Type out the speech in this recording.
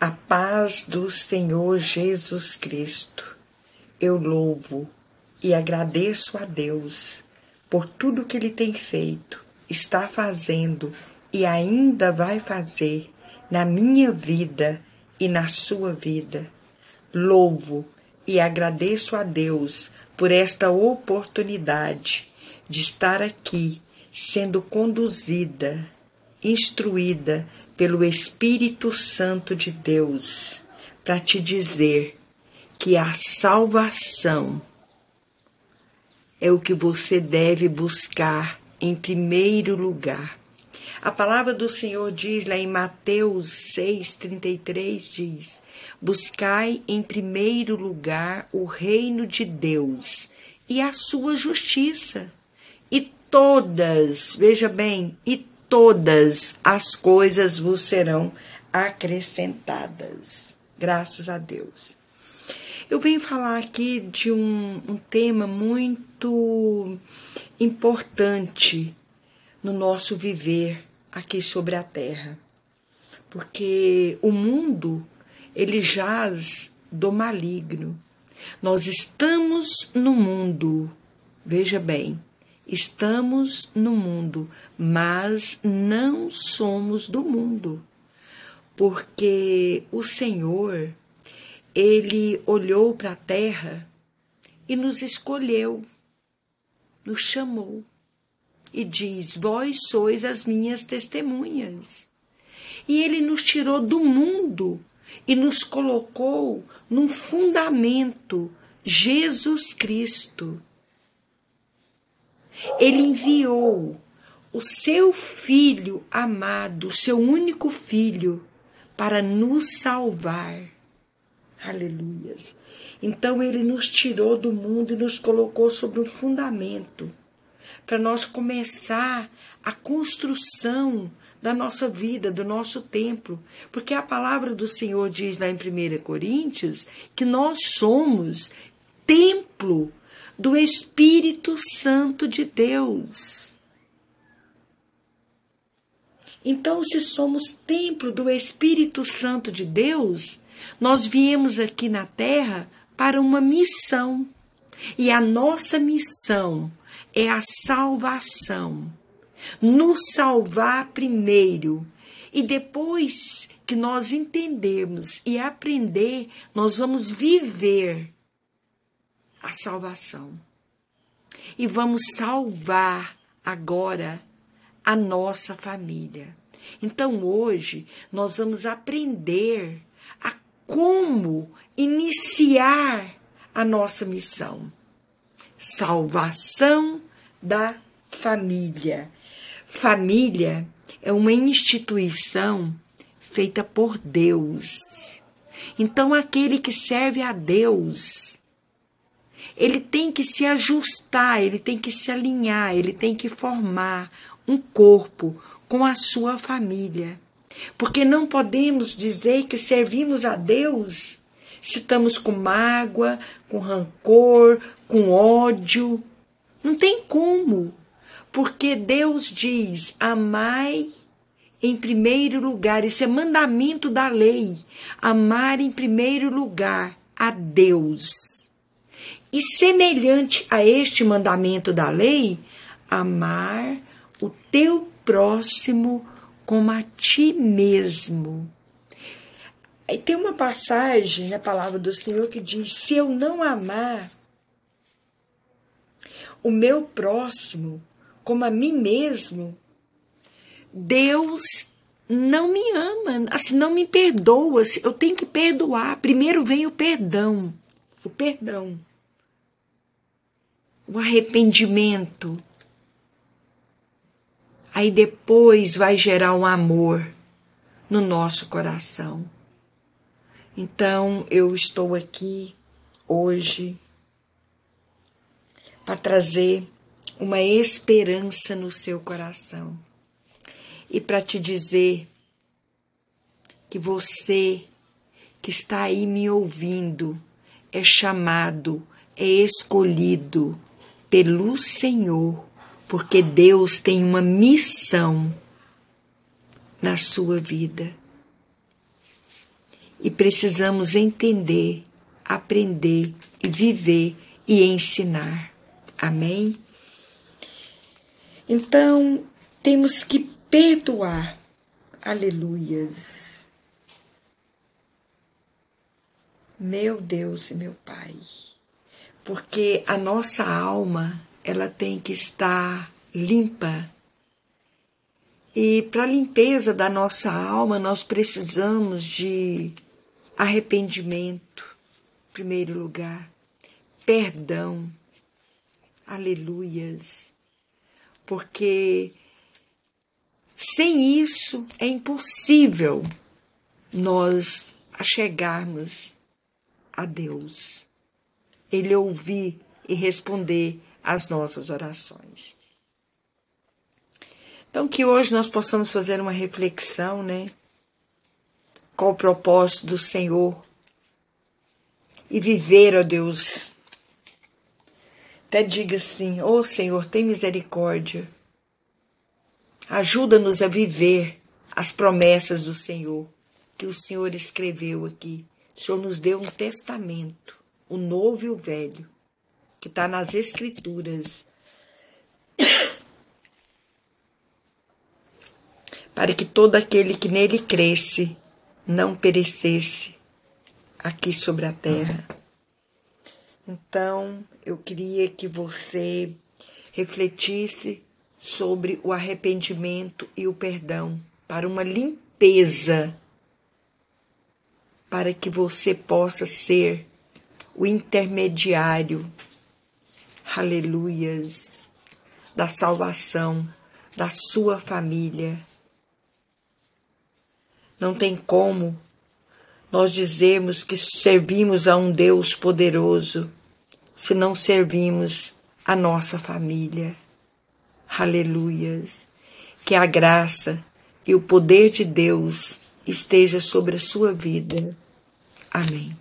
A paz do Senhor Jesus Cristo. Eu louvo e agradeço a Deus por tudo que Ele tem feito, está fazendo e ainda vai fazer na minha vida e na sua vida. Louvo e agradeço a Deus por esta oportunidade de estar aqui sendo conduzida, instruída pelo Espírito Santo de Deus para te dizer que a salvação é o que você deve buscar em primeiro lugar. A palavra do Senhor diz lá em Mateus 6,33: diz: Buscai em primeiro lugar o reino de Deus e a sua justiça, e todas, veja bem, e todas as coisas vos serão acrescentadas. Graças a Deus. Eu venho falar aqui de um, um tema muito importante no nosso viver aqui sobre a terra. Porque o mundo, ele jaz do maligno. Nós estamos no mundo, veja bem, Estamos no mundo, mas não somos do mundo. Porque o Senhor, ele olhou para a terra e nos escolheu, nos chamou e diz: Vós sois as minhas testemunhas. E ele nos tirou do mundo e nos colocou num fundamento, Jesus Cristo. Ele enviou o seu filho amado, seu único filho, para nos salvar. Aleluias. Então ele nos tirou do mundo e nos colocou sobre um fundamento para nós começar a construção da nossa vida, do nosso templo. Porque a palavra do Senhor diz lá em 1 Coríntios que nós somos templo do Espírito Santo de Deus. Então, se somos templo do Espírito Santo de Deus, nós viemos aqui na terra para uma missão. E a nossa missão é a salvação. Nos salvar primeiro. E depois que nós entendermos e aprender, nós vamos viver a salvação. E vamos salvar agora a nossa família. Então hoje nós vamos aprender a como iniciar a nossa missão. Salvação da família. Família é uma instituição feita por Deus. Então aquele que serve a Deus ele tem que se ajustar, ele tem que se alinhar, ele tem que formar um corpo com a sua família. Porque não podemos dizer que servimos a Deus se estamos com mágoa, com rancor, com ódio. Não tem como. Porque Deus diz: amai em primeiro lugar, isso é mandamento da lei, amar em primeiro lugar a Deus e semelhante a este mandamento da lei, amar o teu próximo como a ti mesmo. Aí tem uma passagem na palavra do Senhor que diz: se eu não amar o meu próximo como a mim mesmo, Deus não me ama, assim, não me perdoa. Eu tenho que perdoar. Primeiro vem o perdão. O perdão o arrependimento. Aí depois vai gerar um amor no nosso coração. Então eu estou aqui hoje para trazer uma esperança no seu coração e para te dizer que você que está aí me ouvindo é chamado, é escolhido pelo Senhor, porque Deus tem uma missão na sua vida. e precisamos entender, aprender e viver e ensinar. Amém? Então, temos que perdoar. Aleluias. Meu Deus e meu Pai. Porque a nossa alma, ela tem que estar limpa. E para a limpeza da nossa alma, nós precisamos de arrependimento, em primeiro lugar, perdão. Aleluias. Porque sem isso é impossível nós chegarmos a Deus. Ele ouvir e responder às nossas orações. Então, que hoje nós possamos fazer uma reflexão, né? Qual o propósito do Senhor e viver, ó Deus. Até diga assim: Ô oh, Senhor, tem misericórdia. Ajuda-nos a viver as promessas do Senhor que o Senhor escreveu aqui. O Senhor nos deu um testamento, o novo e o velho, que está nas Escrituras. para que todo aquele que nele cresce não perecesse aqui sobre a terra. Então, eu queria que você refletisse sobre o arrependimento e o perdão para uma limpeza, para que você possa ser o intermediário, aleluias, da salvação da sua família não tem como nós dizermos que servimos a um Deus poderoso se não servimos a nossa família. Aleluias. Que a graça e o poder de Deus esteja sobre a sua vida. Amém.